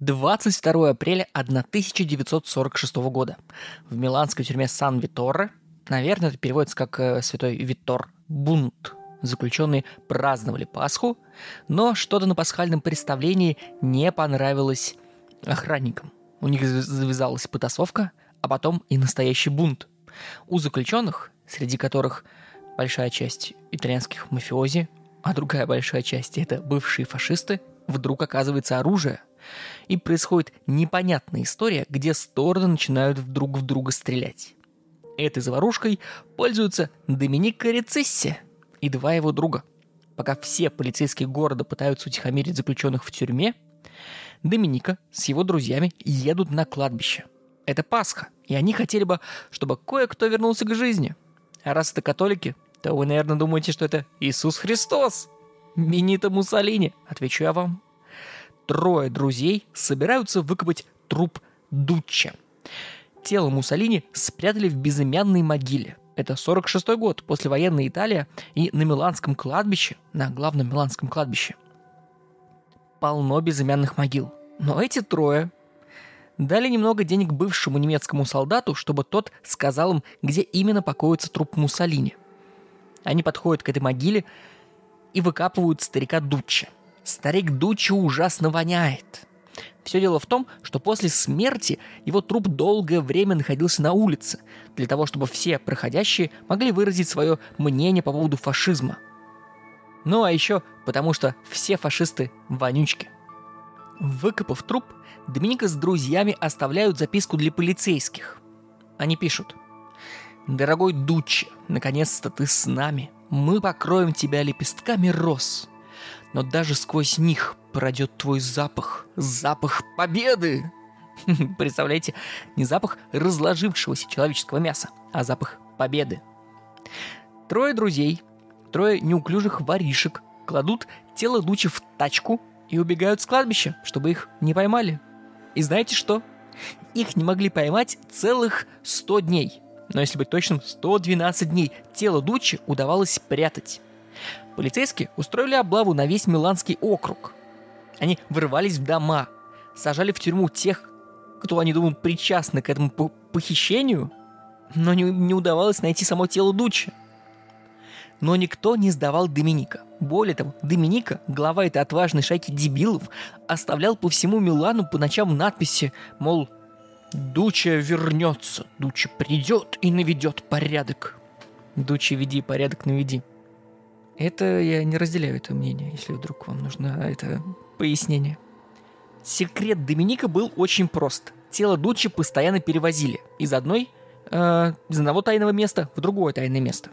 22 апреля 1946 года в миланской тюрьме Сан-Виторре, наверное, это переводится как э, «Святой Витор», бунт. Заключенные праздновали Пасху, но что-то на пасхальном представлении не понравилось охранникам. У них завязалась потасовка, а потом и настоящий бунт. У заключенных, среди которых большая часть итальянских мафиози, а другая большая часть это бывшие фашисты, вдруг оказывается оружие. И происходит непонятная история, где стороны начинают друг в друга стрелять. Этой заварушкой пользуются Доминик Корицисси и два его друга. Пока все полицейские города пытаются утихомирить заключенных в тюрьме, Доминика с его друзьями едут на кладбище. Это Пасха, и они хотели бы, чтобы кое-кто вернулся к жизни. А раз это католики, то вы, наверное, думаете, что это Иисус Христос. Минита Муссолини, отвечу я вам. Трое друзей собираются выкопать труп Дучча. Тело Муссолини спрятали в безымянной могиле. Это 46-й год, послевоенная Италия, и на Миланском кладбище, на главном Миланском кладбище, полно безымянных могил. Но эти трое дали немного денег бывшему немецкому солдату, чтобы тот сказал им, где именно покоится труп Муссолини. Они подходят к этой могиле и выкапывают старика Дуччи. Старик Дуччи ужасно воняет. Все дело в том, что после смерти его труп долгое время находился на улице, для того, чтобы все проходящие могли выразить свое мнение по поводу фашизма. Ну а еще потому, что все фашисты вонючки. Выкопав труп, Доминика с друзьями оставляют записку для полицейских. Они пишут – Дорогой Дуччи, наконец-то ты с нами. Мы покроем тебя лепестками роз. Но даже сквозь них пройдет твой запах. Запах победы! Представляете, не запах разложившегося человеческого мяса, а запах победы. Трое друзей, трое неуклюжих воришек кладут тело Дучи в тачку и убегают с кладбища, чтобы их не поймали. И знаете что? Их не могли поймать целых 100 дней – но если быть точным, 112 дней тело Дуччи удавалось спрятать. Полицейские устроили облаву на весь Миланский округ. Они вырывались в дома, сажали в тюрьму тех, кто они думают причастны к этому похищению, но не, не удавалось найти само тело Дуччи. Но никто не сдавал Доминика. Более того, Доминика, глава этой отважной шайки дебилов, оставлял по всему Милану по ночам надписи, мол, Дуча вернется, Дуча придет и наведет порядок. Дуча, веди порядок, наведи. Это я не разделяю это мнение, если вдруг вам нужно это пояснение. Секрет Доминика был очень прост. Тело Дучи постоянно перевозили из одной, э, из одного тайного места в другое тайное место.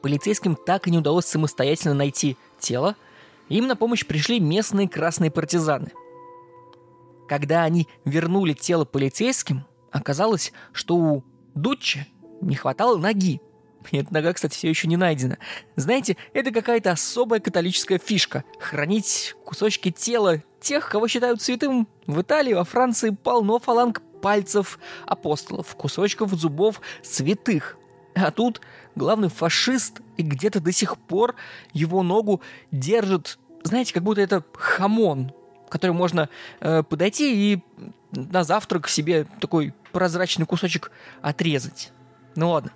Полицейским так и не удалось самостоятельно найти тело, им на помощь пришли местные красные партизаны – когда они вернули тело полицейским, оказалось, что у Дуччи не хватало ноги. Эта нога, кстати, все еще не найдена. Знаете, это какая-то особая католическая фишка. Хранить кусочки тела тех, кого считают святым. В Италии, во Франции полно фаланг пальцев апостолов, кусочков зубов святых. А тут главный фашист, и где-то до сих пор его ногу держит, знаете, как будто это хамон, который можно э, подойти и на завтрак себе такой прозрачный кусочек отрезать. Ну ладно.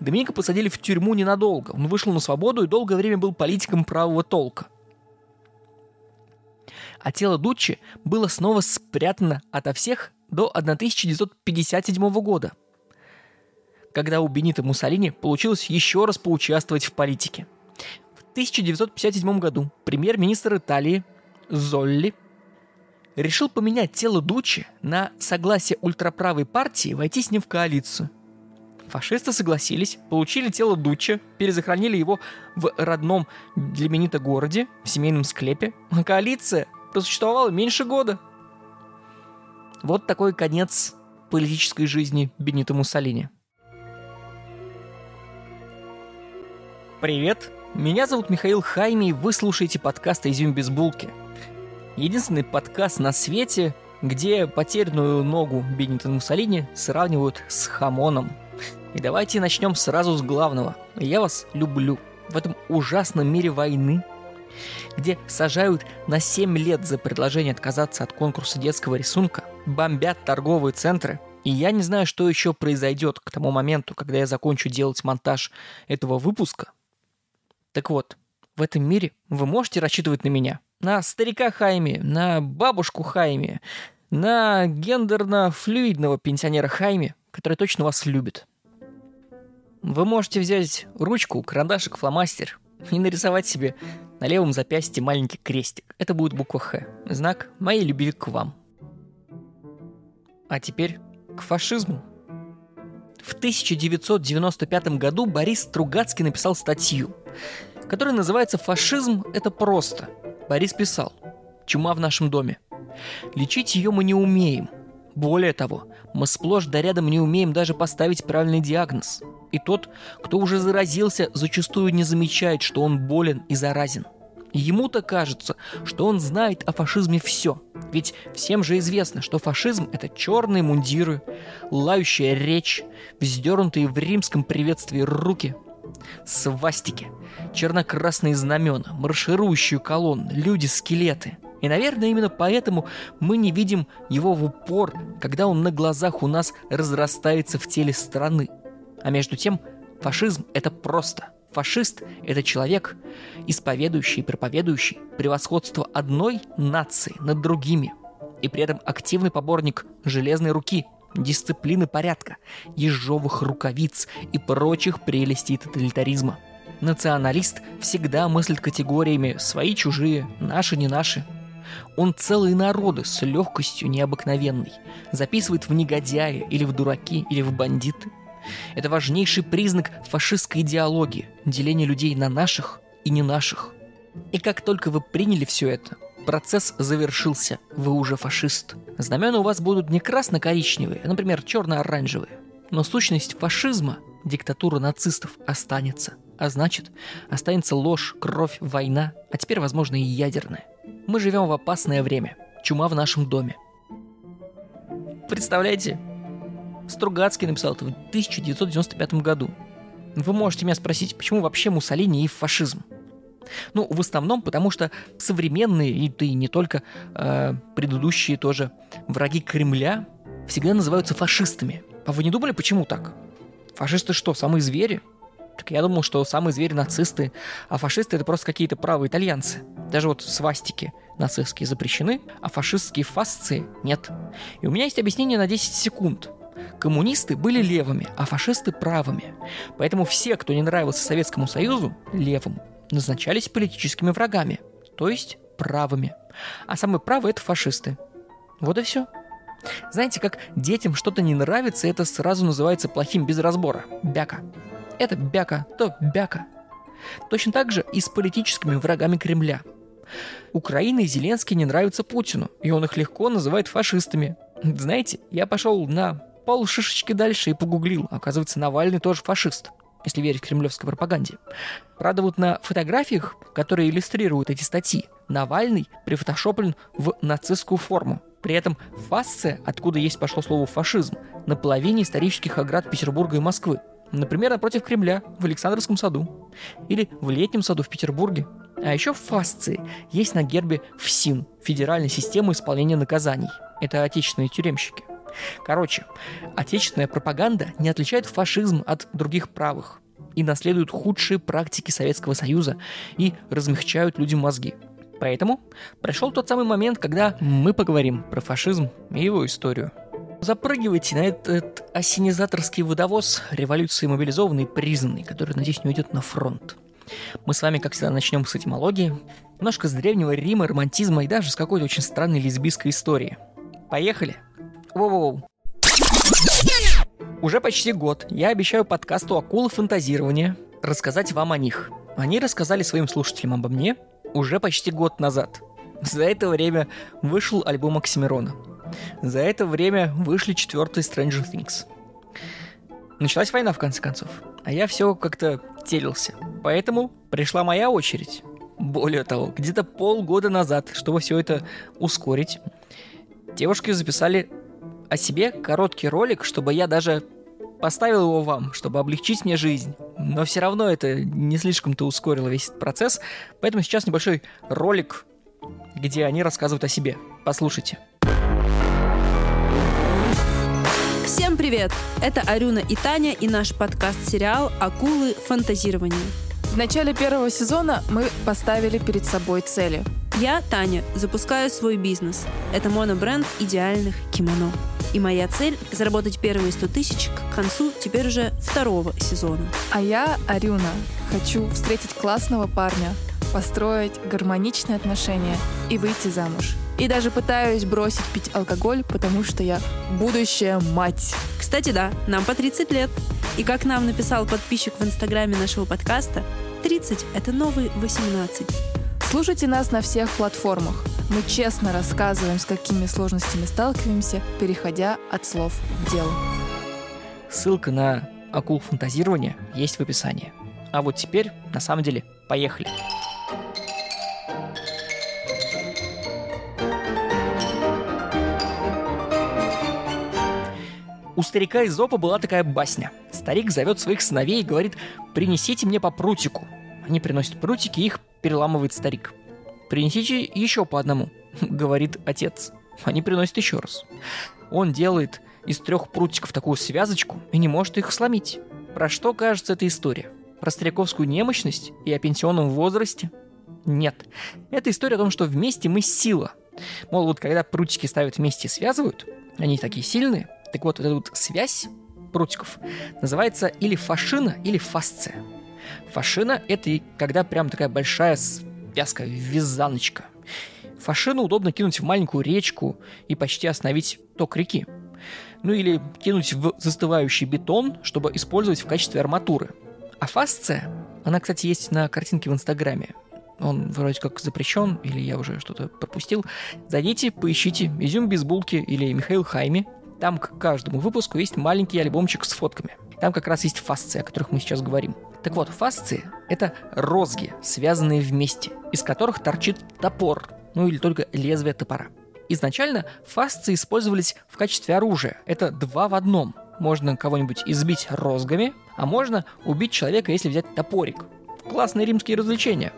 Доминика посадили в тюрьму ненадолго. Он вышел на свободу и долгое время был политиком правого толка. А тело Дуччи было снова спрятано ото всех до 1957 года, когда у Бенита Муссолини получилось еще раз поучаствовать в политике. В 1957 году премьер-министр Италии Золли решил поменять тело Дучи на согласие ультраправой партии войти с ним в коалицию. Фашисты согласились, получили тело Дуччи, перезахоронили его в родном для городе, в семейном склепе. А коалиция просуществовала меньше года. Вот такой конец политической жизни Бенита Муссолини. Привет, меня зовут Михаил Хайми, и вы слушаете подкаст «Изюм без булки» единственный подкаст на свете, где потерянную ногу Беннита Муссолини сравнивают с хамоном. И давайте начнем сразу с главного. Я вас люблю. В этом ужасном мире войны где сажают на 7 лет за предложение отказаться от конкурса детского рисунка, бомбят торговые центры, и я не знаю, что еще произойдет к тому моменту, когда я закончу делать монтаж этого выпуска. Так вот, в этом мире вы можете рассчитывать на меня. На старика Хайми, на бабушку Хайми, на гендерно-флюидного пенсионера Хайми, который точно вас любит. Вы можете взять ручку, карандашик, фломастер и нарисовать себе на левом запястье маленький крестик. Это будет буква «Х», знак моей любви к вам. А теперь к фашизму. В 1995 году Борис Стругацкий написал статью, которая называется «Фашизм – это просто». Борис писал «Чума в нашем доме». Лечить ее мы не умеем. Более того, мы сплошь да рядом не умеем даже поставить правильный диагноз. И тот, кто уже заразился, зачастую не замечает, что он болен и заразен. Ему-то кажется, что он знает о фашизме все. Ведь всем же известно, что фашизм – это черные мундиры, лающая речь, вздернутые в римском приветствии руки, свастики, черно-красные знамена, марширующие колонны, люди-скелеты – и, наверное, именно поэтому мы не видим его в упор, когда он на глазах у нас разрастается в теле страны. А между тем, фашизм – это просто. Фашист – это человек, исповедующий и проповедующий превосходство одной нации над другими, и при этом активный поборник железной руки, дисциплины порядка, ежовых рукавиц и прочих прелестей тоталитаризма. Националист всегда мыслит категориями «свои-чужие», «наши-не наши», он целые народы с легкостью необыкновенной записывает в негодяи или в дураки или в бандиты. Это важнейший признак фашистской идеологии – деление людей на наших и не наших. И как только вы приняли все это, процесс завершился, вы уже фашист. Знамена у вас будут не красно-коричневые, а, например, черно-оранжевые. Но сущность фашизма, диктатура нацистов, останется. А значит, останется ложь, кровь, война, а теперь, возможно, и ядерная. Мы живем в опасное время. Чума в нашем доме. Представляете? Стругацкий написал это в 1995 году. Вы можете меня спросить, почему вообще Муссолини и фашизм? Ну, в основном потому, что современные, и, и не только э, предыдущие тоже враги Кремля всегда называются фашистами. А вы не думали, почему так? Фашисты что, самые звери? Так я думал, что самые звери нацисты, а фашисты это просто какие-то правые итальянцы. Даже вот свастики нацистские запрещены, а фашистские фасции нет. И у меня есть объяснение на 10 секунд. Коммунисты были левыми, а фашисты правыми. Поэтому все, кто не нравился Советскому Союзу, левым, назначались политическими врагами, то есть правыми. А самые правые это фашисты. Вот и все. Знаете, как детям что-то не нравится, это сразу называется плохим без разбора. Бяка это бяка, то бяка. Точно так же и с политическими врагами Кремля. Украина и Зеленский не нравятся Путину, и он их легко называет фашистами. Знаете, я пошел на пол шишечки дальше и погуглил. Оказывается, Навальный тоже фашист, если верить кремлевской пропаганде. Правда, вот на фотографиях, которые иллюстрируют эти статьи, Навальный прифотошоплен в нацистскую форму. При этом фасция, откуда есть пошло слово фашизм, на половине исторических оград Петербурга и Москвы. Например, напротив Кремля, в Александровском саду. Или в Летнем саду в Петербурге. А еще в Фасции есть на гербе ФСИН – Федеральная система исполнения наказаний. Это отечественные тюремщики. Короче, отечественная пропаганда не отличает фашизм от других правых и наследуют худшие практики Советского Союза и размягчают людям мозги. Поэтому пришел тот самый момент, когда мы поговорим про фашизм и его историю. Запрыгивайте на этот осенизаторский водовоз революции мобилизованный признанный, который, надеюсь, не уйдет на фронт. Мы с вами, как всегда, начнем с этимологии, немножко с древнего Рима, романтизма и даже с какой-то очень странной лесбийской истории. Поехали! Воу-воу! Уже почти год я обещаю подкасту «Акулы фантазирования» рассказать вам о них. Они рассказали своим слушателям обо мне уже почти год назад. За это время вышел альбом Оксимирона – за это время вышли четвертые Stranger Things. Началась война, в конце концов. А я все как-то телился. Поэтому пришла моя очередь. Более того, где-то полгода назад, чтобы все это ускорить, девушки записали о себе короткий ролик, чтобы я даже поставил его вам, чтобы облегчить мне жизнь. Но все равно это не слишком-то ускорило весь этот процесс. Поэтому сейчас небольшой ролик, где они рассказывают о себе. Послушайте. Всем привет! Это Арюна и Таня и наш подкаст-сериал «Акулы фантазирования». В начале первого сезона мы поставили перед собой цели. Я, Таня, запускаю свой бизнес. Это монобренд идеальных кимоно. И моя цель — заработать первые 100 тысяч к концу теперь уже второго сезона. А я, Арюна, хочу встретить классного парня, построить гармоничные отношения и выйти замуж. И даже пытаюсь бросить пить алкоголь, потому что я будущая мать. Кстати, да, нам по 30 лет. И как нам написал подписчик в инстаграме нашего подкаста, 30 — это новый 18. Слушайте нас на всех платформах. Мы честно рассказываем, с какими сложностями сталкиваемся, переходя от слов к делу. Ссылка на акул фантазирования есть в описании. А вот теперь, на самом деле, поехали. У старика из Опа была такая басня. Старик зовет своих сыновей и говорит, принесите мне по прутику. Они приносят прутики, их переламывает старик. Принесите еще по одному, говорит отец. Они приносят еще раз. Он делает из трех прутиков такую связочку и не может их сломить. Про что кажется эта история? Про стариковскую немощность и о пенсионном возрасте? Нет. Это история о том, что вместе мы сила. Мол, вот когда прутики ставят вместе и связывают, они такие сильные, так вот, эта вот связь прутиков называется или фашина, или фасция. Фашина — это когда прям такая большая связка, вязаночка. Фашину удобно кинуть в маленькую речку и почти остановить ток реки. Ну или кинуть в застывающий бетон, чтобы использовать в качестве арматуры. А фасция, она, кстати, есть на картинке в Инстаграме. Он вроде как запрещен, или я уже что-то пропустил. Зайдите, поищите «Изюм без булки» или «Михаил Хайми», там к каждому выпуску есть маленький альбомчик с фотками. Там как раз есть фасции, о которых мы сейчас говорим. Так вот, фасции — это розги, связанные вместе, из которых торчит топор, ну или только лезвие топора. Изначально фасции использовались в качестве оружия. Это два в одном. Можно кого-нибудь избить розгами, а можно убить человека, если взять топорик. Классные римские развлечения.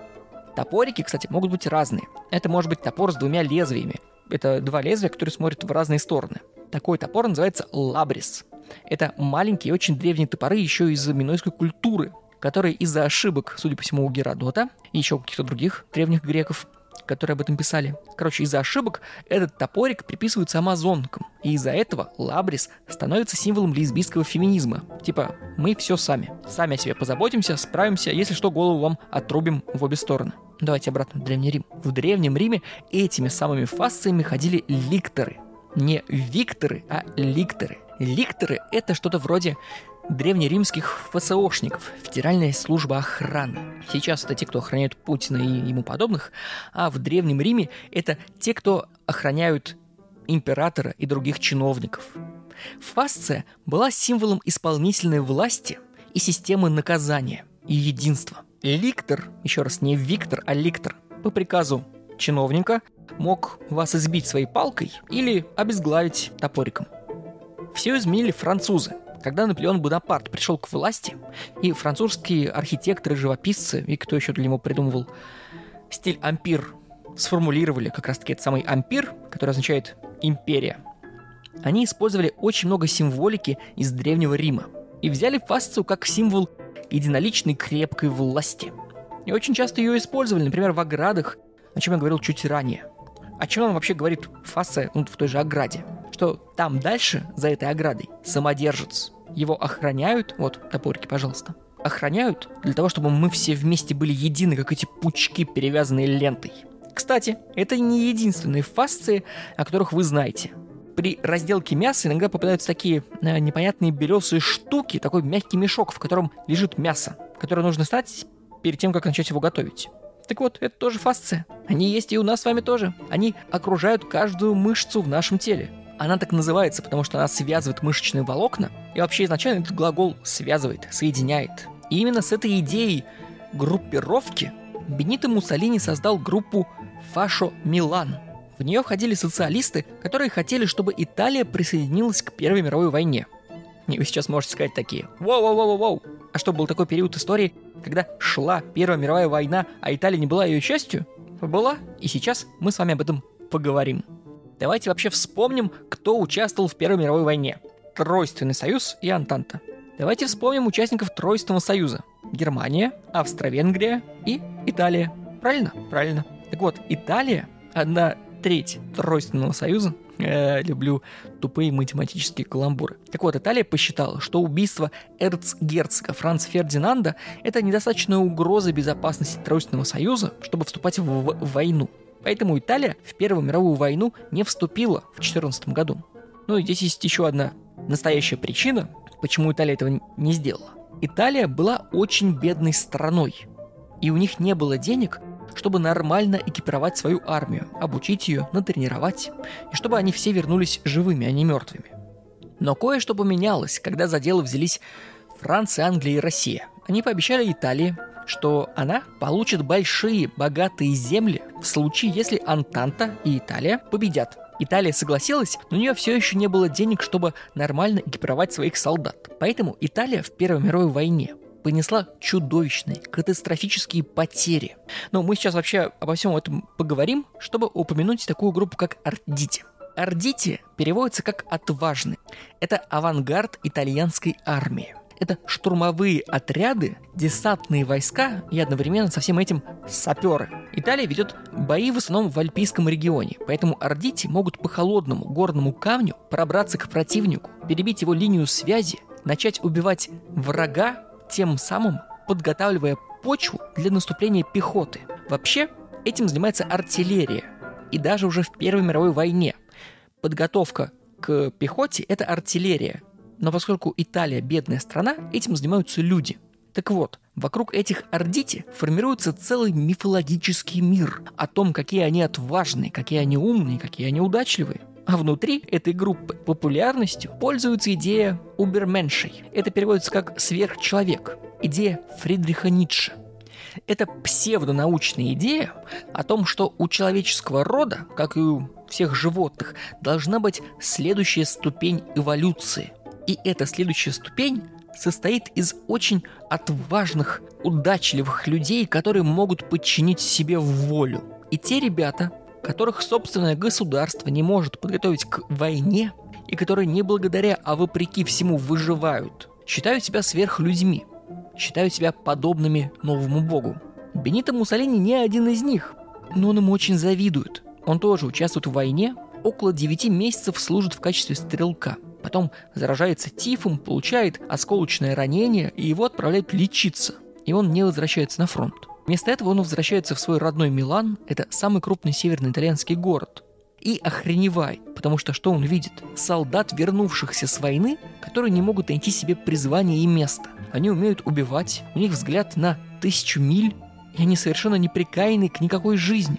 Топорики, кстати, могут быть разные. Это может быть топор с двумя лезвиями. Это два лезвия, которые смотрят в разные стороны. Такой топор называется лабрис. Это маленькие, очень древние топоры еще из минойской культуры, которые из-за ошибок, судя по всему, у Геродота и еще у каких-то других древних греков, которые об этом писали. Короче, из-за ошибок этот топорик приписывается амазонкам, и из-за этого лабрис становится символом лесбийского феминизма. Типа, мы все сами. Сами о себе позаботимся, справимся, если что, голову вам отрубим в обе стороны. Давайте обратно в Древний Рим. В Древнем Риме этими самыми фасциями ходили ликторы – не викторы, а ликторы. Ликторы — это что-то вроде древнеримских ФСОшников, Федеральная служба охраны. Сейчас это те, кто охраняют Путина и ему подобных, а в Древнем Риме это те, кто охраняют императора и других чиновников. Фасция была символом исполнительной власти и системы наказания и единства. Ликтор, еще раз, не Виктор, а ликтор, по приказу чиновника мог вас избить своей палкой или обезглавить топориком. Все изменили французы. Когда Наполеон Бонапарт пришел к власти, и французские архитекторы, живописцы, и кто еще для него придумывал стиль ампир, сформулировали как раз-таки этот самый ампир, который означает империя, они использовали очень много символики из Древнего Рима и взяли фасцию как символ единоличной крепкой власти. И очень часто ее использовали, например, в оградах, о чем я говорил чуть ранее. О чем он вообще говорит Фассе ну, в той же ограде? Что там дальше, за этой оградой, самодержец. Его охраняют, вот, топорики, пожалуйста, охраняют для того, чтобы мы все вместе были едины, как эти пучки, перевязанные лентой. Кстати, это не единственные фасции, о которых вы знаете. При разделке мяса иногда попадаются такие э, непонятные белесые штуки, такой мягкий мешок, в котором лежит мясо, которое нужно снять перед тем, как начать его готовить. Так вот, это тоже фасция. Они есть и у нас с вами тоже. Они окружают каждую мышцу в нашем теле. Она так называется, потому что она связывает мышечные волокна. И вообще изначально этот глагол связывает, соединяет. И именно с этой идеей группировки Бенито Муссолини создал группу Фашо Милан. В нее входили социалисты, которые хотели, чтобы Италия присоединилась к Первой мировой войне. И вы сейчас можете сказать такие, воу-воу-воу-воу, а что, был такой период истории, когда шла Первая мировая война, а Италия не была ее частью? Была, и сейчас мы с вами об этом поговорим. Давайте вообще вспомним, кто участвовал в Первой мировой войне. Тройственный союз и Антанта. Давайте вспомним участников Тройственного союза. Германия, Австро-Венгрия и Италия. Правильно? Правильно. Так вот, Италия – одна треть Тройственного союза, э, люблю тупые математические каламбуры. Так вот, Италия посчитала, что убийство эрцгерцога Франца Фердинанда – это недостаточная угроза безопасности Тройственного союза, чтобы вступать в, в войну. Поэтому Италия в Первую мировую войну не вступила в 14 году. Ну и здесь есть еще одна настоящая причина, почему Италия этого не сделала. Италия была очень бедной страной, и у них не было денег чтобы нормально экипировать свою армию, обучить ее, натренировать, и чтобы они все вернулись живыми, а не мертвыми. Но кое-что поменялось, когда за дело взялись Франция, Англия и Россия. Они пообещали Италии, что она получит большие, богатые земли в случае, если Антанта и Италия победят. Италия согласилась, но у нее все еще не было денег, чтобы нормально экипировать своих солдат. Поэтому Италия в Первой мировой войне понесла чудовищные, катастрофические потери. Но мы сейчас вообще обо всем этом поговорим, чтобы упомянуть такую группу, как Ардити. Ардити переводится как «отважный». Это авангард итальянской армии. Это штурмовые отряды, десантные войска и одновременно со всем этим саперы. Италия ведет бои в основном в Альпийском регионе, поэтому ардити могут по холодному горному камню пробраться к противнику, перебить его линию связи, начать убивать врага тем самым подготавливая почву для наступления пехоты. Вообще, этим занимается артиллерия. И даже уже в Первой мировой войне подготовка к пехоте – это артиллерия. Но поскольку Италия бедная страна, этим занимаются люди. Так вот, вокруг этих ордити формируется целый мифологический мир о том, какие они отважные, какие они умные, какие они удачливые. А внутри этой группы популярностью пользуется идея уберменшей. Это переводится как «сверхчеловек». Идея Фридриха Ницше. Это псевдонаучная идея о том, что у человеческого рода, как и у всех животных, должна быть следующая ступень эволюции. И эта следующая ступень состоит из очень отважных, удачливых людей, которые могут подчинить себе волю. И те ребята, которых собственное государство не может подготовить к войне, и которые не благодаря, а вопреки всему выживают, считают себя сверхлюдьми, считают себя подобными новому богу. Бенито Муссолини не один из них, но он ему очень завидует. Он тоже участвует в войне, около 9 месяцев служит в качестве стрелка. Потом заражается тифом, получает осколочное ранение, и его отправляют лечиться. И он не возвращается на фронт. Вместо этого он возвращается в свой родной Милан, это самый крупный северный итальянский город, и охреневает, потому что что он видит? Солдат, вернувшихся с войны, которые не могут найти себе призвание и место. Они умеют убивать, у них взгляд на тысячу миль, и они совершенно неприкаянны к никакой жизни.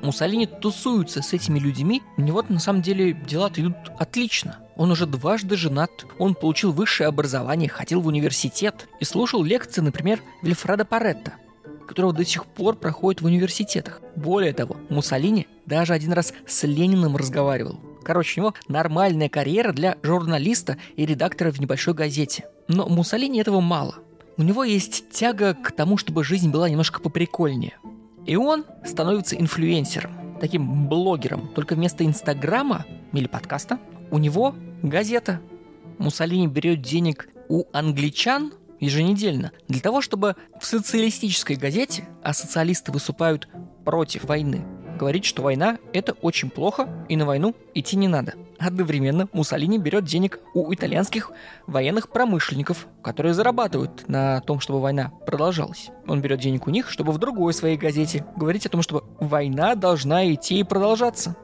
Муссолини тусуются с этими людьми, у него на самом деле дела-то идут отлично. Он уже дважды женат, он получил высшее образование, ходил в университет и слушал лекции, например, Вильфреда Паретта – которого до сих пор проходит в университетах. Более того, Муссолини даже один раз с Лениным разговаривал. Короче, у него нормальная карьера для журналиста и редактора в небольшой газете. Но Муссолини этого мало. У него есть тяга к тому, чтобы жизнь была немножко поприкольнее. И он становится инфлюенсером, таким блогером. Только вместо Инстаграма или подкаста у него газета. Муссолини берет денег у англичан еженедельно для того, чтобы в социалистической газете, а социалисты выступают против войны, говорить, что война – это очень плохо, и на войну идти не надо. Одновременно Муссолини берет денег у итальянских военных промышленников, которые зарабатывают на том, чтобы война продолжалась. Он берет денег у них, чтобы в другой своей газете говорить о том, что война должна идти и продолжаться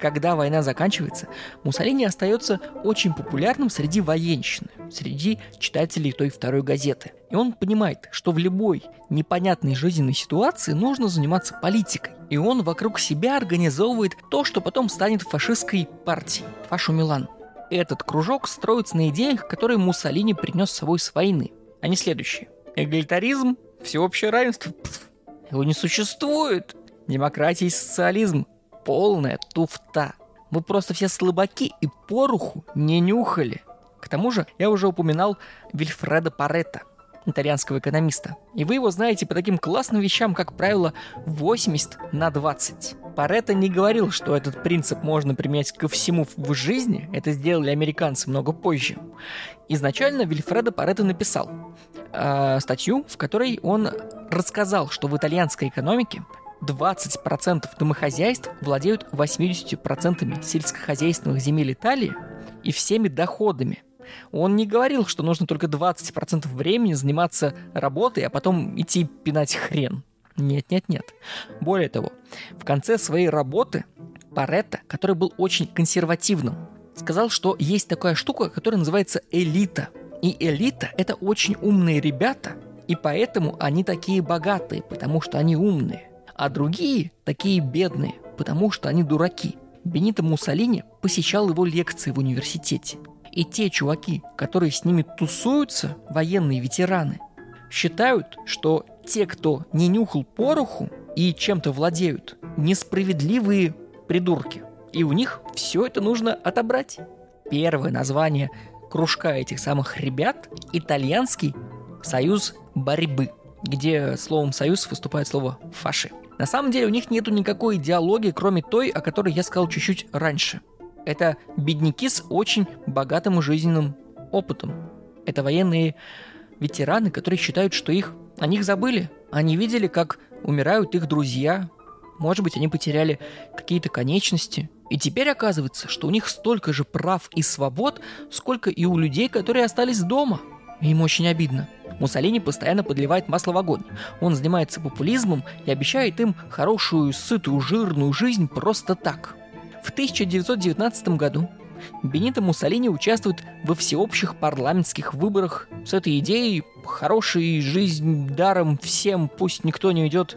когда война заканчивается, Муссолини остается очень популярным среди военщины, среди читателей той второй газеты. И он понимает, что в любой непонятной жизненной ситуации нужно заниматься политикой. И он вокруг себя организовывает то, что потом станет фашистской партией, Фашу Милан. Этот кружок строится на идеях, которые Муссолини принес с собой с войны. Они следующие. Эгалитаризм, всеобщее равенство, пф, его не существует. Демократия и социализм, полная туфта. Вы просто все слабаки и поруху не нюхали. К тому же я уже упоминал Вильфреда Паретта, итальянского экономиста. И вы его знаете по таким классным вещам, как правило 80 на 20. Паретто не говорил, что этот принцип можно применять ко всему в жизни, это сделали американцы много позже. Изначально Вильфредо Паретто написал э, статью, в которой он рассказал, что в итальянской экономике 20% домохозяйств владеют 80% сельскохозяйственных земель Италии и всеми доходами. Он не говорил, что нужно только 20% времени заниматься работой, а потом идти пинать хрен. Нет, нет, нет. Более того, в конце своей работы Паретта, который был очень консервативным, сказал, что есть такая штука, которая называется элита. И элита — это очень умные ребята, и поэтому они такие богатые, потому что они умные. А другие такие бедные, потому что они дураки. Бенито Муссолини посещал его лекции в университете. И те чуваки, которые с ними тусуются, военные ветераны, считают, что те, кто не нюхал пороху и чем-то владеют, несправедливые придурки. И у них все это нужно отобрать. Первое название кружка этих самых ребят – итальянский союз борьбы, где словом «союз» выступает слово «фаши». На самом деле у них нету никакой идеологии, кроме той, о которой я сказал чуть-чуть раньше. Это бедняки с очень богатым жизненным опытом. Это военные ветераны, которые считают, что их о них забыли. Они видели, как умирают их друзья. Может быть, они потеряли какие-то конечности. И теперь оказывается, что у них столько же прав и свобод, сколько и у людей, которые остались дома. Им очень обидно. Муссолини постоянно подливает масло в огонь. Он занимается популизмом и обещает им хорошую, сытую, жирную жизнь просто так. В 1919 году Бенито Муссолини участвует во всеобщих парламентских выборах с этой идеей «хорошей жизнь даром всем, пусть никто не идет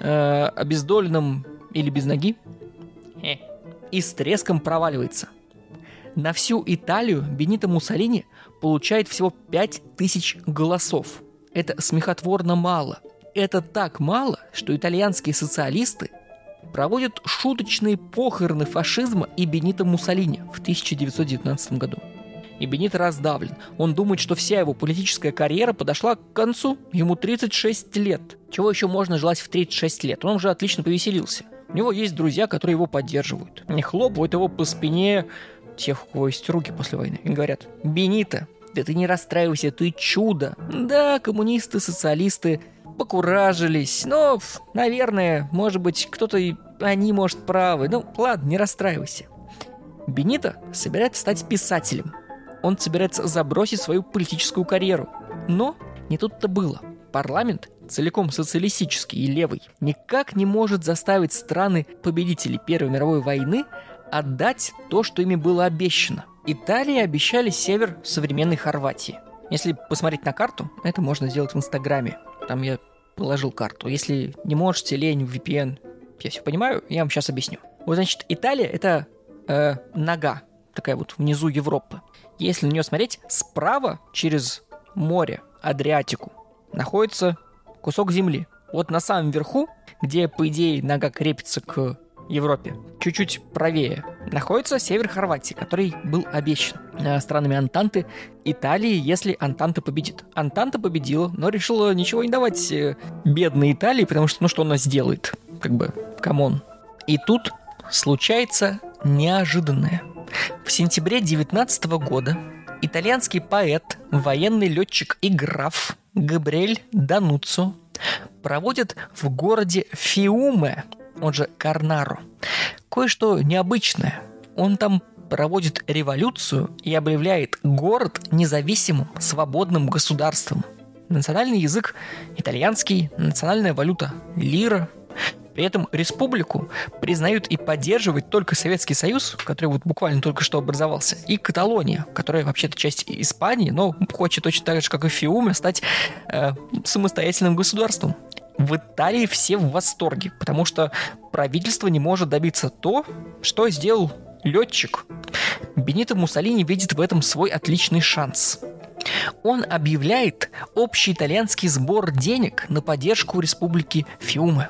э, обездоленным или без ноги». Э. И с треском проваливается. На всю Италию Бенито Муссолини получает всего 5000 голосов. Это смехотворно мало. Это так мало, что итальянские социалисты проводит шуточные похороны фашизма и Бенита Муссолини в 1919 году. И Бенито раздавлен. Он думает, что вся его политическая карьера подошла к концу. Ему 36 лет. Чего еще можно желать в 36 лет? Он уже отлично повеселился. У него есть друзья, которые его поддерживают. Они хлопают его по спине тех, у кого есть руки после войны. И говорят, Бенита, да ты не расстраивайся, ты чудо. Да, коммунисты, социалисты покуражились. Но, наверное, может быть, кто-то и они, может, правы. Ну, ладно, не расстраивайся. Бенито собирается стать писателем. Он собирается забросить свою политическую карьеру. Но не тут-то было. Парламент, целиком социалистический и левый, никак не может заставить страны-победителей Первой мировой войны отдать то, что ими было обещано. Италии обещали север современной Хорватии. Если посмотреть на карту, это можно сделать в Инстаграме. Там я положил карту. Если не можете, лень, VPN, я все понимаю, я вам сейчас объясню. Вот, значит, Италия — это э, нога, такая вот внизу Европы. Если на нее смотреть, справа через море, Адриатику, находится кусок земли. Вот на самом верху, где, по идее, нога крепится к Европе. Чуть-чуть правее находится север Хорватии, который был обещан э, странами Антанты Италии, если Антанта победит. Антанта победила, но решила ничего не давать э, бедной Италии, потому что, ну что она сделает? Как бы, come on. И тут случается неожиданное. В сентябре 19 года итальянский поэт, военный летчик и граф Габриэль Д'Аннунцио проводит в городе Фиуме он же Карнаро. Кое-что необычное. Он там проводит революцию и объявляет город независимым, свободным государством. Национальный язык итальянский, национальная валюта лира. При этом республику признают и поддерживают только Советский Союз, который вот буквально только что образовался, и Каталония, которая вообще-то часть Испании, но хочет точно так же, как и Фиуме, стать э, самостоятельным государством в Италии все в восторге, потому что правительство не может добиться то, что сделал летчик. Бенито Муссолини видит в этом свой отличный шанс. Он объявляет общий итальянский сбор денег на поддержку республики Фиуме.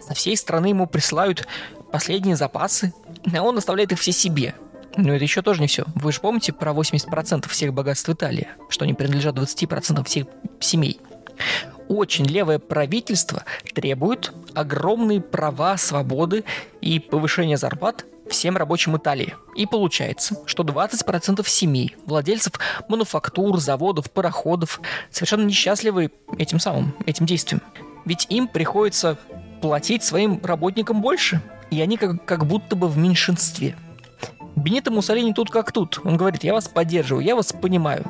Со всей страны ему присылают последние запасы, а он оставляет их все себе. Но это еще тоже не все. Вы же помните про 80% всех богатств Италии, что они принадлежат 20% всех семей. Очень левое правительство требует огромные права, свободы и повышения зарплат всем рабочим Италии. И получается, что 20% семей, владельцев мануфактур, заводов, пароходов, совершенно несчастливы этим самым, этим действием. Ведь им приходится платить своим работникам больше, и они как, как будто бы в меньшинстве – Бенито Муссолини тут как тут. Он говорит, я вас поддерживаю, я вас понимаю.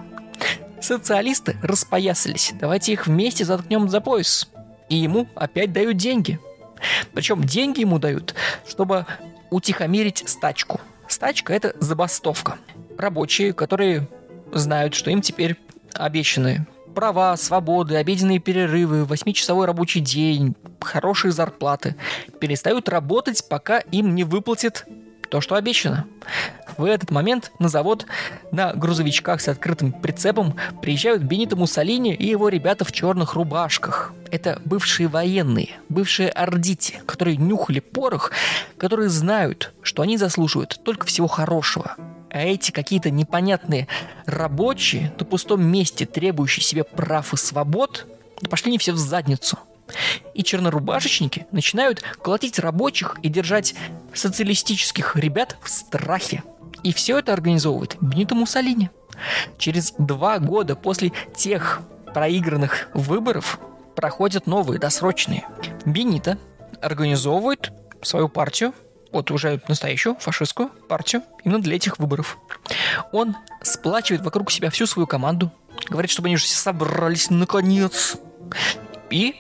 Социалисты распоясались. Давайте их вместе заткнем за пояс. И ему опять дают деньги. Причем деньги ему дают, чтобы утихомирить стачку. Стачка – это забастовка. Рабочие, которые знают, что им теперь обещаны права, свободы, обеденные перерывы, восьмичасовой рабочий день, хорошие зарплаты, перестают работать, пока им не выплатят то, что обещано. В этот момент на завод на грузовичках с открытым прицепом приезжают Бенито Муссолини и его ребята в черных рубашках. Это бывшие военные, бывшие ордити, которые нюхали порох, которые знают, что они заслуживают только всего хорошего. А эти какие-то непонятные рабочие на пустом месте, требующие себе прав и свобод, да пошли не все в задницу. И чернорубашечники начинают колотить рабочих и держать социалистических ребят в страхе. И все это организовывает Бенито Муссолини. Через два года после тех проигранных выборов проходят новые досрочные. Бенито организовывает свою партию, вот уже настоящую фашистскую партию, именно для этих выборов. Он сплачивает вокруг себя всю свою команду, говорит, чтобы они уже все собрались наконец, и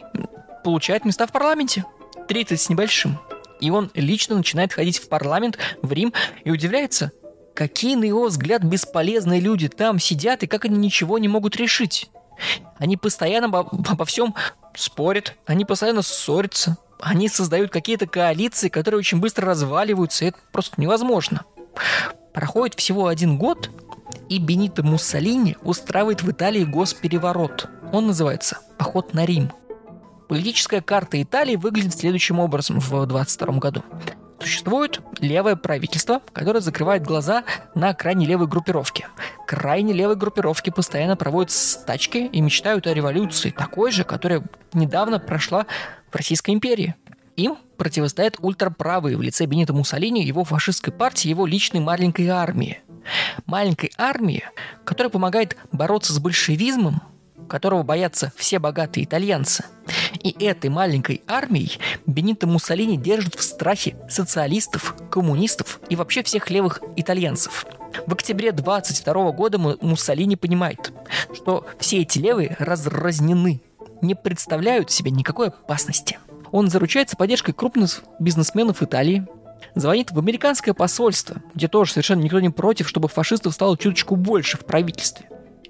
получает места в парламенте. 30 с небольшим. И он лично начинает ходить в парламент, в Рим, и удивляется, какие, на его взгляд, бесполезные люди там сидят и как они ничего не могут решить. Они постоянно обо, обо всем спорят, они постоянно ссорятся, они создают какие-то коалиции, которые очень быстро разваливаются, и это просто невозможно. Проходит всего один год, и Бенито Муссолини устраивает в Италии госпереворот. Он называется «Поход на Рим». Политическая карта Италии выглядит следующим образом в 22 году. Существует левое правительство, которое закрывает глаза на крайне левой группировке. Крайне левые группировки постоянно проводят стачки и мечтают о революции, такой же, которая недавно прошла в Российской империи. Им противостоят ультраправые в лице Бенита Муссолини, его фашистской партии, его личной маленькой армии. Маленькой армии, которая помогает бороться с большевизмом, которого боятся все богатые итальянцы. И этой маленькой армией Бенито Муссолини держит в страхе социалистов, коммунистов и вообще всех левых итальянцев. В октябре 22 года Муссолини понимает, что все эти левые разразнены, не представляют себе никакой опасности. Он заручается поддержкой крупных бизнесменов Италии, звонит в американское посольство, где тоже совершенно никто не против, чтобы фашистов стало чуточку больше в правительстве,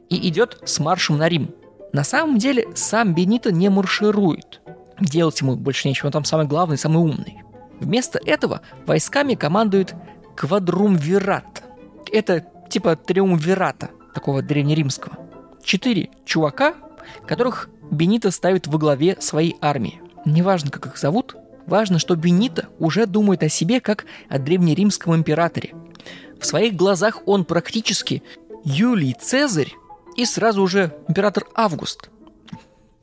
и идет с маршем на Рим – на самом деле сам Бенито не марширует. Делать ему больше нечего, он там самый главный, самый умный. Вместо этого войсками командует квадрумвират. Это типа триумвирата, такого древнеримского. Четыре чувака, которых Бенито ставит во главе своей армии. Неважно, как их зовут, важно, что Бенито уже думает о себе как о древнеримском императоре. В своих глазах он практически Юлий Цезарь и сразу уже император Август.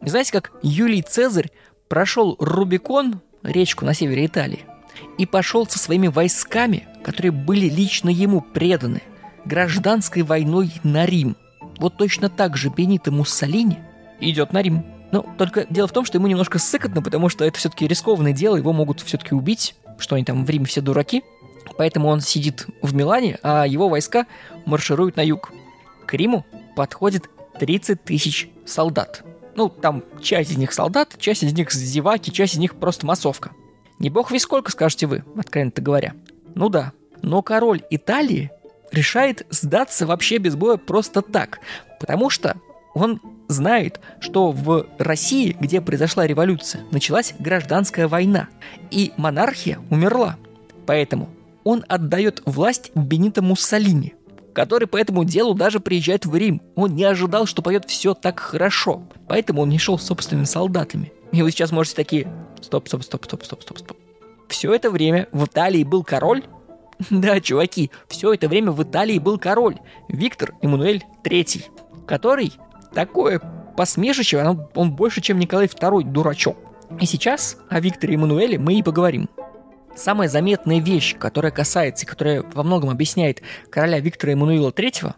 Знаете, как Юлий Цезарь прошел Рубикон, речку на севере Италии, и пошел со своими войсками, которые были лично ему преданы, гражданской войной на Рим. Вот точно так же Бенито Муссолини идет на Рим. Но только дело в том, что ему немножко сыкотно, потому что это все-таки рискованное дело, его могут все-таки убить, что они там в Риме все дураки. Поэтому он сидит в Милане, а его войска маршируют на юг. К Риму подходит 30 тысяч солдат. Ну, там часть из них солдат, часть из них зеваки, часть из них просто массовка. Не бог весь сколько, скажете вы, откровенно говоря. Ну да. Но король Италии решает сдаться вообще без боя просто так. Потому что он знает, что в России, где произошла революция, началась гражданская война, и монархия умерла. Поэтому он отдает власть Бенито Муссолини – который по этому делу даже приезжает в Рим. Он не ожидал, что пойдет все так хорошо. Поэтому он не шел с собственными солдатами. И вы сейчас можете такие, стоп, стоп, стоп, стоп, стоп, стоп, стоп. Все это время в Италии был король, Да, чуваки, все это время в Италии был король Виктор Эммануэль III, который такое посмешище, он, он больше, чем Николай II, дурачок. И сейчас о Викторе Эммануэле мы и поговорим. Самая заметная вещь, которая касается и которая во многом объясняет короля Виктора Эммануила III,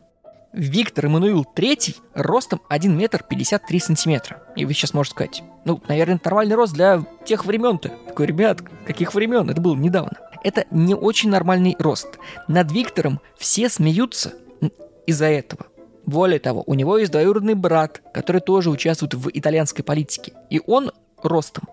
Виктор Эммануил III ростом 1 метр 53 сантиметра. И вы сейчас можете сказать, ну, наверное, нормальный рост для тех времен-то. Такой, ребят, каких времен? Это было недавно. Это не очень нормальный рост. Над Виктором все смеются из-за этого. Более того, у него есть двоюродный брат, который тоже участвует в итальянской политике. И он ростом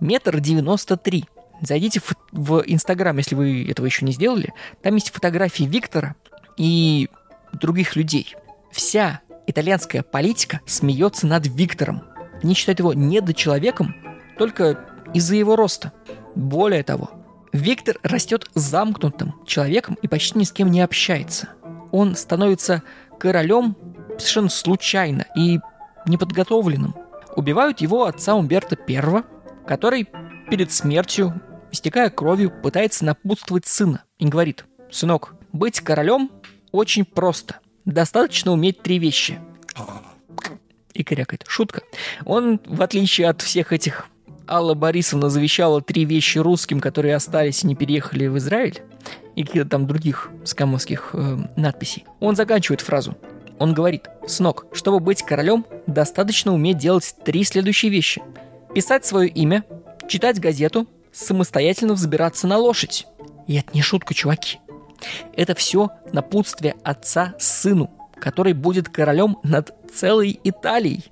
метр девяносто три. Зайдите в, в Инстаграм, если вы этого еще не сделали. Там есть фотографии Виктора и других людей. Вся итальянская политика смеется над Виктором. Они считают его недочеловеком только из-за его роста. Более того, Виктор растет замкнутым человеком и почти ни с кем не общается. Он становится королем совершенно случайно и неподготовленным. Убивают его отца Умберта I, который перед смертью, истекая кровью, пытается напутствовать сына и говорит, «Сынок, быть королем очень просто. Достаточно уметь три вещи». И крякает. Шутка. Он, в отличие от всех этих Алла Борисовна завещала три вещи русским, которые остались и не переехали в Израиль, и каких-то там других скамовских э, надписей. Он заканчивает фразу. Он говорит, «Снок, чтобы быть королем, достаточно уметь делать три следующие вещи. Писать свое имя, читать газету, самостоятельно взбираться на лошадь». И это не шутка, чуваки. Это все напутствие отца сыну, который будет королем над целой Италией.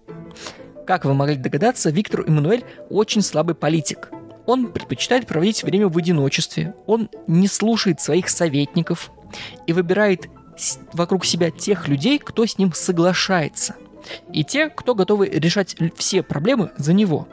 Как вы могли догадаться, Виктор Эммануэль очень слабый политик. Он предпочитает проводить время в одиночестве, он не слушает своих советников и выбирает вокруг себя тех людей, кто с ним соглашается. И те, кто готовы решать все проблемы за него.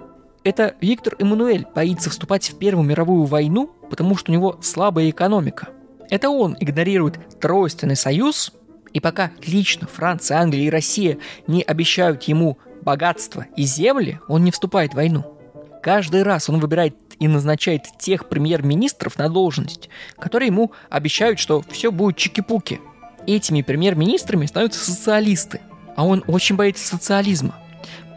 Это Виктор Эммануэль боится вступать в Первую мировую войну, потому что у него слабая экономика. Это он игнорирует Тройственный союз, и пока лично Франция, Англия и Россия не обещают ему богатство и земли, он не вступает в войну. Каждый раз он выбирает и назначает тех премьер-министров на должность, которые ему обещают, что все будет чики-пуки. Этими премьер-министрами становятся социалисты, а он очень боится социализма.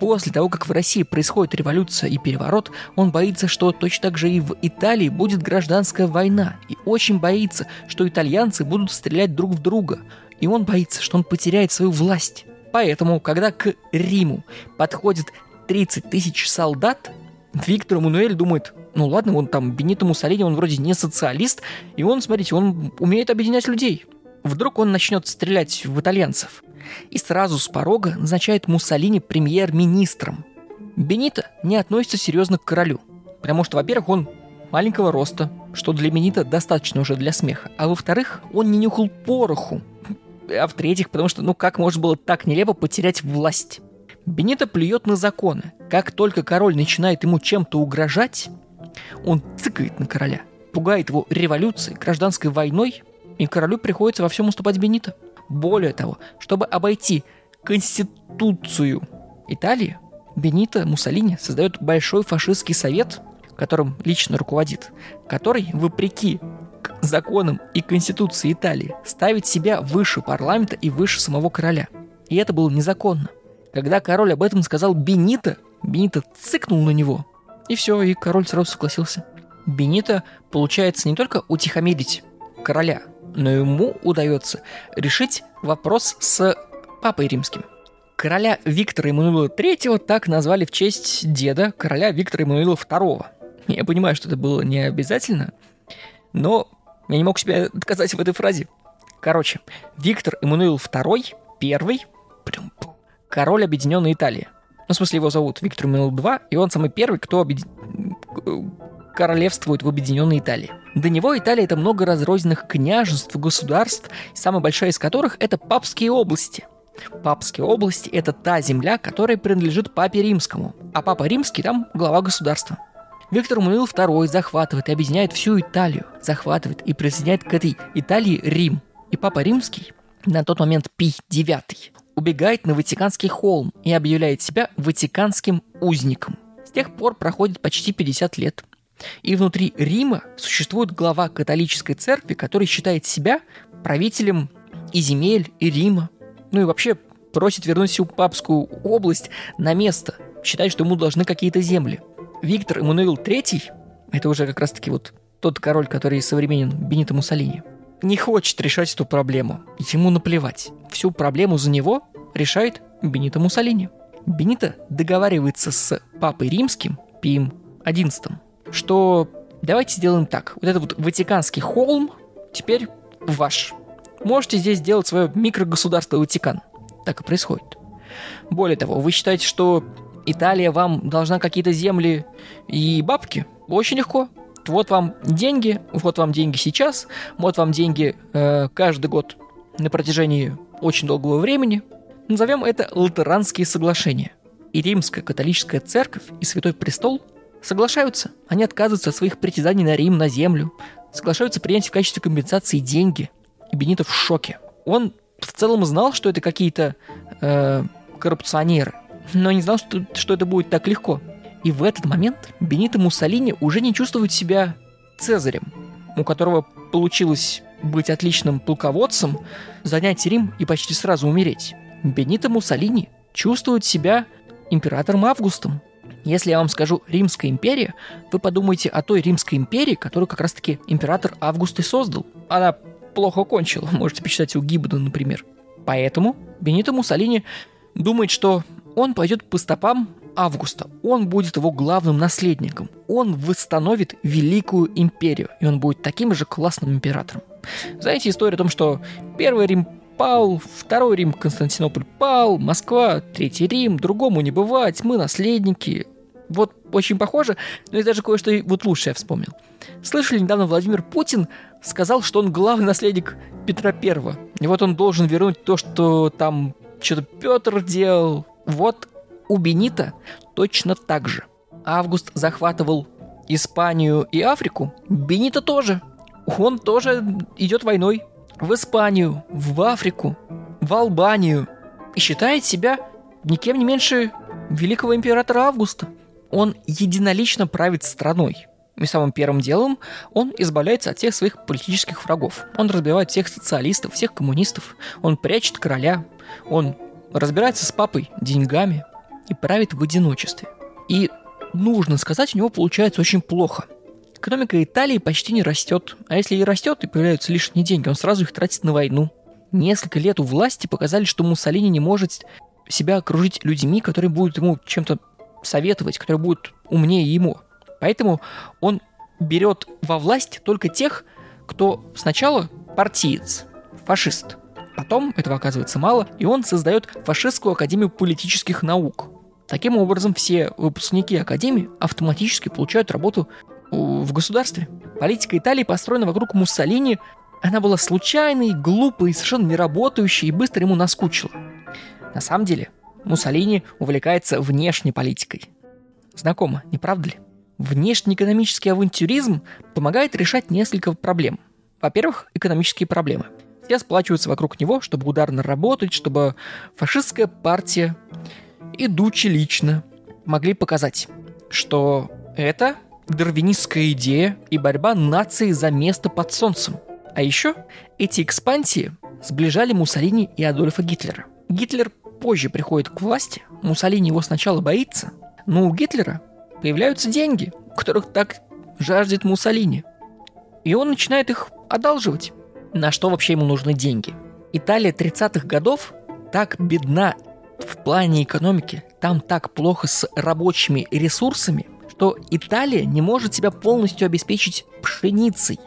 После того, как в России происходит революция и переворот, он боится, что точно так же и в Италии будет гражданская война, и очень боится, что итальянцы будут стрелять друг в друга, и он боится, что он потеряет свою власть. Поэтому, когда к Риму подходит 30 тысяч солдат, Виктор Мануэль думает, ну ладно, он там Бенито Муссолини, он вроде не социалист, и он, смотрите, он умеет объединять людей. Вдруг он начнет стрелять в итальянцев. И сразу с порога назначает Муссолини премьер-министром. Бенито не относится серьезно к королю. Потому что, во-первых, он маленького роста, что для Бенита достаточно уже для смеха. А во-вторых, он не нюхал пороху, а в-третьих, потому что, ну как можно было так нелепо потерять власть? Бенито плюет на законы. Как только король начинает ему чем-то угрожать, он цыкает на короля, пугает его революцией, гражданской войной, и королю приходится во всем уступать Бенито. Более того, чтобы обойти конституцию Италии, Бенито Муссолини создает большой фашистский совет, которым лично руководит, который, вопреки законам и конституции Италии ставить себя выше парламента и выше самого короля. И это было незаконно. Когда король об этом сказал Бенито, Бенито цыкнул на него. И все, и король сразу согласился. Бенито получается не только утихомирить короля, но ему удается решить вопрос с папой римским. Короля Виктора Эммануила III так назвали в честь деда короля Виктора Эммануила II. Я понимаю, что это было не обязательно, но я не мог себе отказать в этой фразе. Короче, Виктор Эммануил II, первый, король Объединенной Италии. Ну, в смысле, его зовут Виктор Эммануил II, и он самый первый, кто объед... королевствует в Объединенной Италии. До него Италия — это много разрозненных княжеств, государств, самая большая из которых — это папские области. Папские области — это та земля, которая принадлежит папе римскому, а папа римский там глава государства. Виктор Мануил II захватывает и объединяет всю Италию, захватывает и присоединяет к этой Италии Рим. И Папа Римский, на тот момент Пий IX, убегает на Ватиканский холм и объявляет себя Ватиканским узником. С тех пор проходит почти 50 лет. И внутри Рима существует глава католической церкви, который считает себя правителем и земель, и Рима. Ну и вообще просит вернуть всю папскую область на место. Считает, что ему должны какие-то земли. Виктор Эммануил III, это уже как раз-таки вот тот король, который современен Бенито Муссолини, не хочет решать эту проблему. Ему наплевать. Всю проблему за него решает Бенито Муссолини. Бенито договаривается с папой римским, Пием XI, что давайте сделаем так. Вот этот вот Ватиканский холм теперь ваш. Можете здесь сделать свое микрогосударство Ватикан. Так и происходит. Более того, вы считаете, что Италия вам должна какие-то земли и бабки? Очень легко. Вот вам деньги, вот вам деньги сейчас, вот вам деньги э, каждый год на протяжении очень долгого времени. Назовем это Латеранские соглашения. И Римская католическая церковь и Святой Престол соглашаются. Они отказываются от своих притязаний на Рим, на землю. Соглашаются принять в качестве компенсации деньги. И Бенито в шоке. Он в целом знал, что это какие-то э, коррупционеры, но не знал, что, что это будет так легко. И в этот момент Бенито Муссолини уже не чувствует себя Цезарем, у которого получилось быть отличным полководцем, занять Рим и почти сразу умереть. Бенито Муссолини чувствует себя императором Августом. Если я вам скажу Римская империя, вы подумаете о той Римской империи, которую как раз-таки император Август и создал. Она плохо кончила, можете почитать у Гиббона, например. Поэтому Бенито Муссолини думает, что он пойдет по стопам Августа. Он будет его главным наследником. Он восстановит Великую империю, и он будет таким же классным императором. Знаете историю о том, что Первый Рим пал, Второй Рим Константинополь пал, Москва, Третий Рим, другому не бывать, мы наследники. Вот очень похоже, но и даже кое-что вот лучше я вспомнил. Слышали, недавно Владимир Путин сказал, что он главный наследник Петра Первого. И вот он должен вернуть то, что там что-то Петр делал. Вот у Бенита точно так же. Август захватывал Испанию и Африку. Бенита тоже. Он тоже идет войной в Испанию, в Африку, в Албанию. И считает себя никем не меньше великого императора Августа. Он единолично правит страной. И самым первым делом он избавляется от всех своих политических врагов. Он разбивает всех социалистов, всех коммунистов. Он прячет короля. Он разбирается с папой деньгами и правит в одиночестве. И нужно сказать, у него получается очень плохо. Экономика Италии почти не растет, а если и растет и появляются лишние деньги, он сразу их тратит на войну. Несколько лет у власти показали, что Муссолини не может себя окружить людьми, которые будут ему чем-то советовать, которые будут умнее ему. Поэтому он берет во власть только тех, кто сначала партиец, фашист. Потом этого оказывается мало, и он создает фашистскую академию политических наук. Таким образом, все выпускники академии автоматически получают работу в государстве. Политика Италии построена вокруг Муссолини. Она была случайной, глупой, совершенно неработающей и быстро ему наскучила. На самом деле, Муссолини увлекается внешней политикой. Знакомо, не правда ли? Внешнеэкономический авантюризм помогает решать несколько проблем. Во-первых, экономические проблемы. Все сплачиваются вокруг него, чтобы ударно работать, чтобы фашистская партия, идучи лично, могли показать, что это дарвинистская идея и борьба нации за место под солнцем. А еще эти экспансии сближали Муссолини и Адольфа Гитлера. Гитлер позже приходит к власти, Муссолини его сначала боится, но у Гитлера появляются деньги, которых так жаждет Муссолини. И он начинает их одалживать. На что вообще ему нужны деньги? Италия 30-х годов так бедна в плане экономики, там так плохо с рабочими ресурсами, что Италия не может себя полностью обеспечить пшеницей.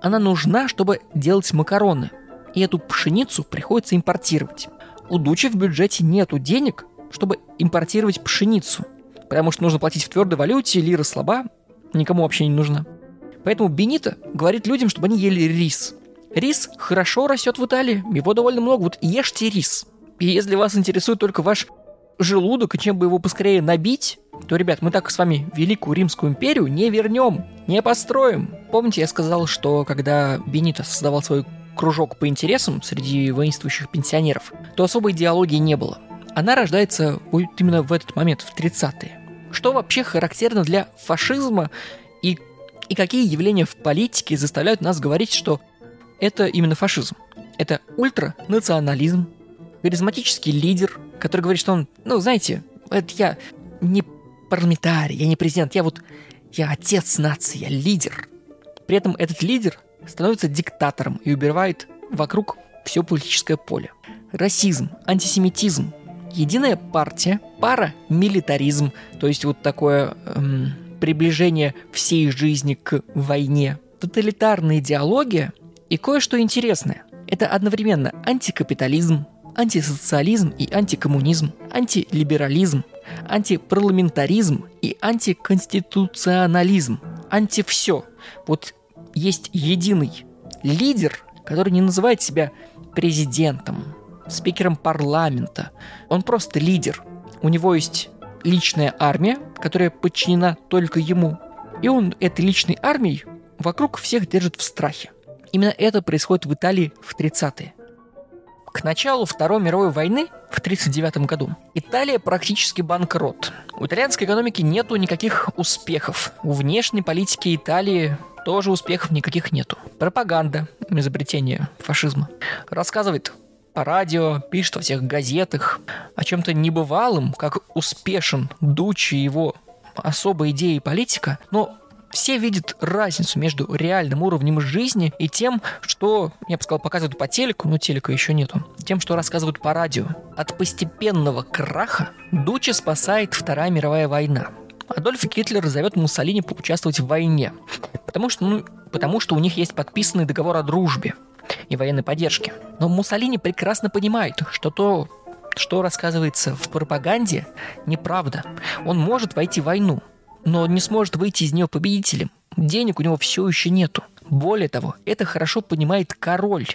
Она нужна, чтобы делать макароны. И эту пшеницу приходится импортировать. У Дучи в бюджете нету денег, чтобы импортировать пшеницу потому что нужно платить в твердой валюте, лира слаба, никому вообще не нужна. Поэтому Бенита говорит людям, чтобы они ели рис. Рис хорошо растет в Италии, его довольно много, вот ешьте рис. И если вас интересует только ваш желудок и чем бы его поскорее набить, то, ребят, мы так с вами Великую Римскую империю не вернем, не построим. Помните, я сказал, что когда Бенита создавал свой кружок по интересам среди воинствующих пенсионеров, то особой идеологии не было. Она рождается вот именно в этот момент, в 30-е. Что вообще характерно для фашизма и И какие явления в политике заставляют нас говорить, что это именно фашизм? Это ультранационализм, харизматический лидер, который говорит, что он, ну, знаете, это я не парламентарий, я не президент, я вот, я отец нации, я лидер. При этом этот лидер становится диктатором и убивает вокруг все политическое поле. Расизм, антисемитизм, единая партия, парамилитаризм, то есть вот такое эм, приближение всей жизни к войне, тоталитарная идеология и кое-что интересное. Это одновременно антикапитализм, антисоциализм и антикоммунизм, антилиберализм, антипарламентаризм и антиконституционализм. Анти все. Вот есть единый лидер, который не называет себя президентом, спикером парламента. Он просто лидер. У него есть личная армия, которая подчинена только ему. И он этой личной армией вокруг всех держит в страхе. Именно это происходит в Италии в 30-е. К началу Второй мировой войны в 1939 году Италия практически банкрот. У итальянской экономики нету никаких успехов. У внешней политики Италии тоже успехов никаких нету. Пропаганда, изобретение фашизма, рассказывает по радио, пишет во всех газетах о чем-то небывалом, как успешен Дучи его особая идея и политика, но все видят разницу между реальным уровнем жизни и тем, что, я бы сказал, показывают по телеку, но телека еще нету, тем, что рассказывают по радио. От постепенного краха Дучи спасает Вторая мировая война. Адольф Гитлер зовет Муссолини поучаствовать в войне, потому что, ну, потому что у них есть подписанный договор о дружбе и военной поддержке. Но Муссолини прекрасно понимает, что то, что рассказывается в пропаганде, неправда. Он может войти в войну, но не сможет выйти из нее победителем. Денег у него все еще нету. Более того, это хорошо понимает король,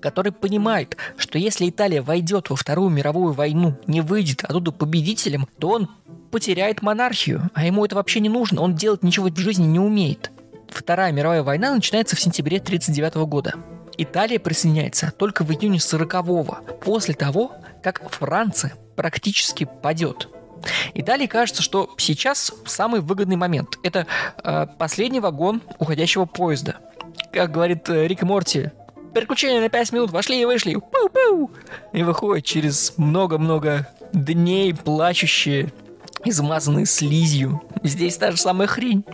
который понимает, что если Италия войдет во Вторую мировую войну, не выйдет оттуда победителем, то он потеряет монархию, а ему это вообще не нужно, он делать ничего в жизни не умеет. Вторая мировая война начинается в сентябре 1939 года. Италия присоединяется только в июне 40-го, после того, как Франция практически падет. Италии кажется, что сейчас самый выгодный момент. Это э, последний вагон уходящего поезда. Как говорит э, Рик Морти, переключение на 5 минут, вошли и вышли, пау-пау, и выходит через много-много дней плачущие, измазанные слизью. Здесь та же самая хрень.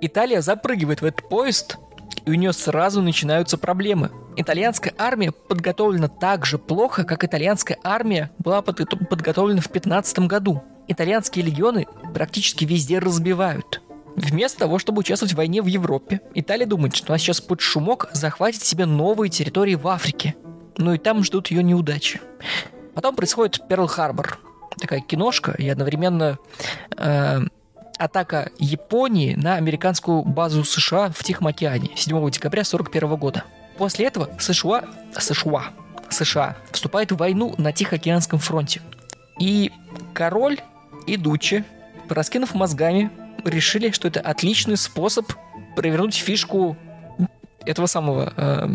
Италия запрыгивает в этот поезд, и у нее сразу начинаются проблемы. Итальянская армия подготовлена так же плохо, как итальянская армия была подготовлена в 15 году итальянские легионы практически везде разбивают. Вместо того, чтобы участвовать в войне в Европе, Италия думает, что она сейчас под шумок захватит себе новые территории в Африке. Ну и там ждут ее неудачи. Потом происходит Перл-Харбор. Такая киношка и одновременно э, атака Японии на американскую базу США в Тихом океане 7 декабря 1941 года. После этого США, США, США вступает в войну на Тихоокеанском фронте. И король и Дучи, пораскинув мозгами, решили, что это отличный способ провернуть фишку этого самого э,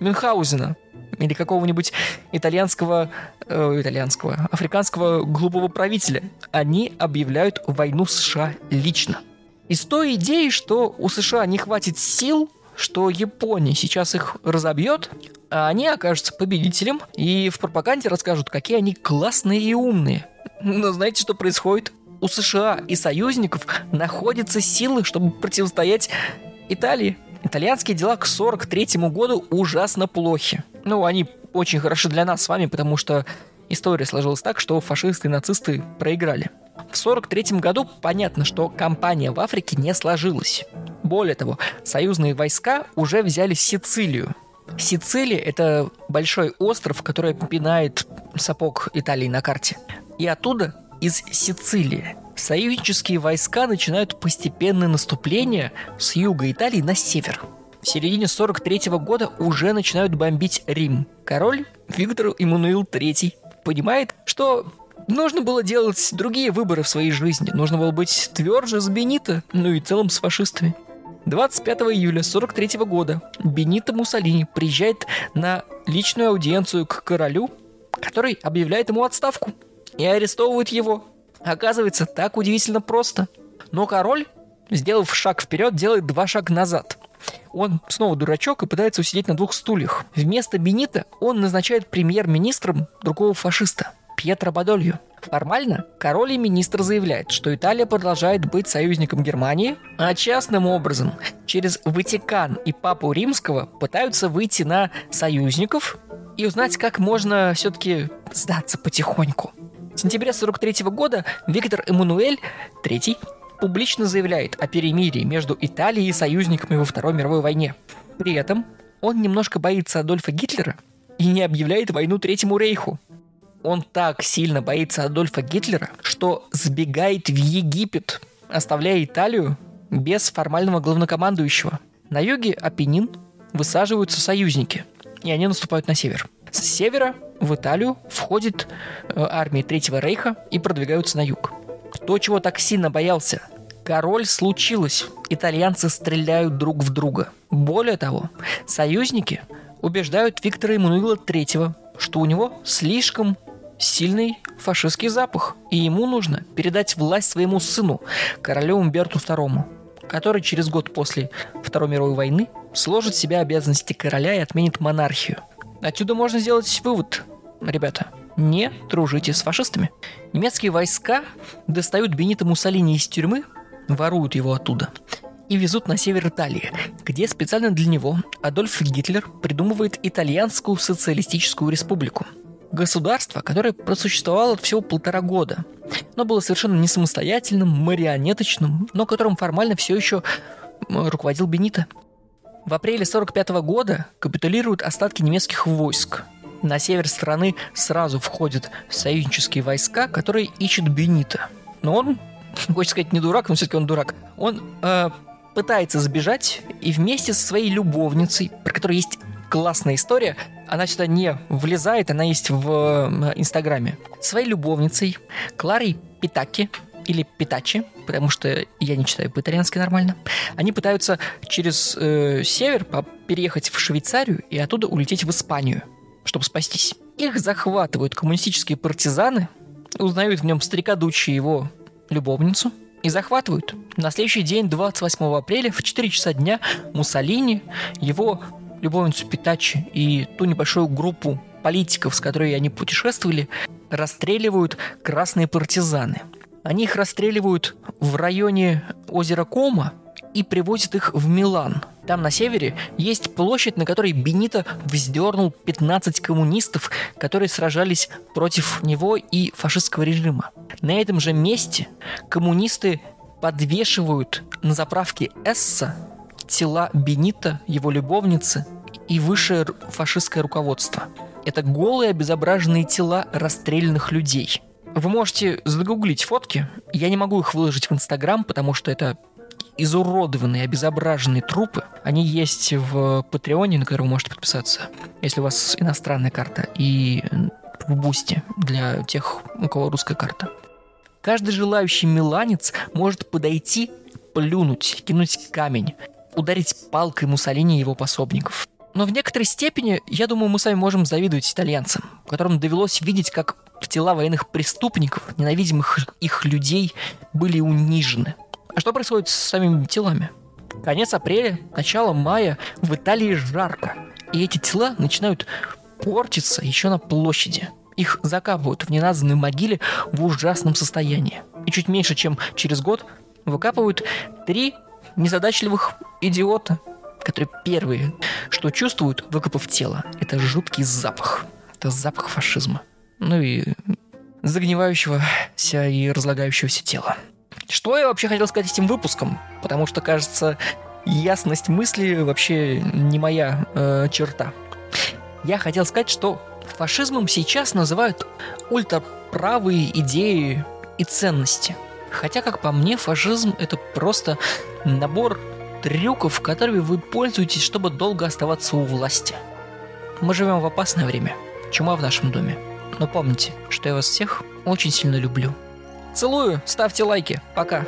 Мюнхгаузена или какого-нибудь итальянского, э, итальянского, африканского глупого правителя. Они объявляют войну США лично. Из той идеи, что у США не хватит сил, что Япония сейчас их разобьет, а они окажутся победителем и в пропаганде расскажут, какие они классные и умные. Но знаете, что происходит? У США и союзников находятся силы, чтобы противостоять Италии. Итальянские дела к 43 году ужасно плохи. Ну, они очень хороши для нас с вами, потому что история сложилась так, что фашисты и нацисты проиграли. В 43 году понятно, что кампания в Африке не сложилась. Более того, союзные войска уже взяли Сицилию. Сицилия — это большой остров, который пинает сапог Италии на карте. И оттуда, из Сицилии, союзнические войска начинают постепенное наступление с юга Италии на север. В середине 43 -го года уже начинают бомбить Рим. Король Виктор Иммануил III понимает, что нужно было делать другие выборы в своей жизни. Нужно было быть тверже с Бенито, ну и в целом с фашистами. 25 июля 43 года Бенито Муссолини приезжает на личную аудиенцию к королю, который объявляет ему отставку и арестовывают его. Оказывается, так удивительно просто. Но король сделав шаг вперед, делает два шага назад. Он снова дурачок и пытается усидеть на двух стульях. Вместо Бенита он назначает премьер-министром другого фашиста, Пьетро Бадолью. Формально король и министр заявляют, что Италия продолжает быть союзником Германии, а частным образом через Ватикан и Папу Римского пытаются выйти на союзников и узнать, как можно все-таки сдаться потихоньку. В сентябре 43 года Виктор Эммануэль III публично заявляет о перемирии между Италией и союзниками во Второй мировой войне. При этом он немножко боится Адольфа Гитлера и не объявляет войну Третьему Рейху. Он так сильно боится Адольфа Гитлера, что сбегает в Египет, оставляя Италию без формального главнокомандующего. На юге Апеннин высаживаются союзники, и они наступают на север. С севера в Италию входит э, армия Третьего Рейха и продвигаются на юг. Кто чего так сильно боялся? Король случилось. Итальянцы стреляют друг в друга. Более того, союзники убеждают Виктора Эммануила III, что у него слишком сильный фашистский запах, и ему нужно передать власть своему сыну, королю Умберту II, который через год после Второй мировой войны сложит в себя обязанности короля и отменит монархию. Отсюда можно сделать вывод, ребята. Не дружите с фашистами. Немецкие войска достают Бенита Муссолини из тюрьмы, воруют его оттуда и везут на север Италии, где специально для него Адольф Гитлер придумывает итальянскую социалистическую республику – государство, которое просуществовало всего полтора года. но было совершенно не самостоятельным, марионеточным, но которым формально все еще руководил Бенита. В апреле 45 года капитулируют остатки немецких войск. На север страны сразу входят союзнические войска, которые ищут Бенита. Но он, хочется сказать, не дурак, но все-таки он дурак. Он э, пытается сбежать и вместе со своей любовницей, про которую есть классная история. Она сюда не влезает, она есть в э, Инстаграме. Своей любовницей Кларой Питаки или Питачи, потому что я не читаю по-итальянски нормально, они пытаются через э, север переехать в Швейцарию и оттуда улететь в Испанию, чтобы спастись. Их захватывают коммунистические партизаны, узнают в нем старика Дучи его любовницу, и захватывают. На следующий день, 28 апреля, в 4 часа дня, Муссолини, его любовницу Питачи и ту небольшую группу политиков, с которой они путешествовали, расстреливают красные партизаны. Они их расстреливают в районе озера Кома и привозят их в Милан. Там на севере есть площадь, на которой Бенито вздернул 15 коммунистов, которые сражались против него и фашистского режима. На этом же месте коммунисты подвешивают на заправке Эсса тела Бенита, его любовницы и высшее фашистское руководство. Это голые обезображенные тела расстрелянных людей. Вы можете загуглить фотки. Я не могу их выложить в Инстаграм, потому что это изуродованные, обезображенные трупы. Они есть в Патреоне, на который вы можете подписаться, если у вас иностранная карта, и в Boosty для тех, у кого русская карта. Каждый желающий миланец может подойти, плюнуть, кинуть камень ударить палкой Муссолини и его пособников. Но в некоторой степени, я думаю, мы с вами можем завидовать итальянцам, которым довелось видеть, как тела военных преступников, ненавидимых их людей, были унижены. А что происходит с самими телами? Конец апреля, начало мая, в Италии жарко. И эти тела начинают портиться еще на площади. Их закапывают в неназванной могиле в ужасном состоянии. И чуть меньше, чем через год, выкапывают три незадачливых идиота, которые первые, что чувствуют, выкопав тело, это жуткий запах. Это запах фашизма. Ну и загнивающегося и разлагающегося тела. Что я вообще хотел сказать этим выпуском? Потому что, кажется, ясность мысли вообще не моя э, черта. Я хотел сказать, что фашизмом сейчас называют ультраправые идеи и ценности – Хотя, как по мне, фашизм это просто набор трюков, которыми вы пользуетесь, чтобы долго оставаться у власти. Мы живем в опасное время. Чума в нашем доме. Но помните, что я вас всех очень сильно люблю. Целую, ставьте лайки. Пока.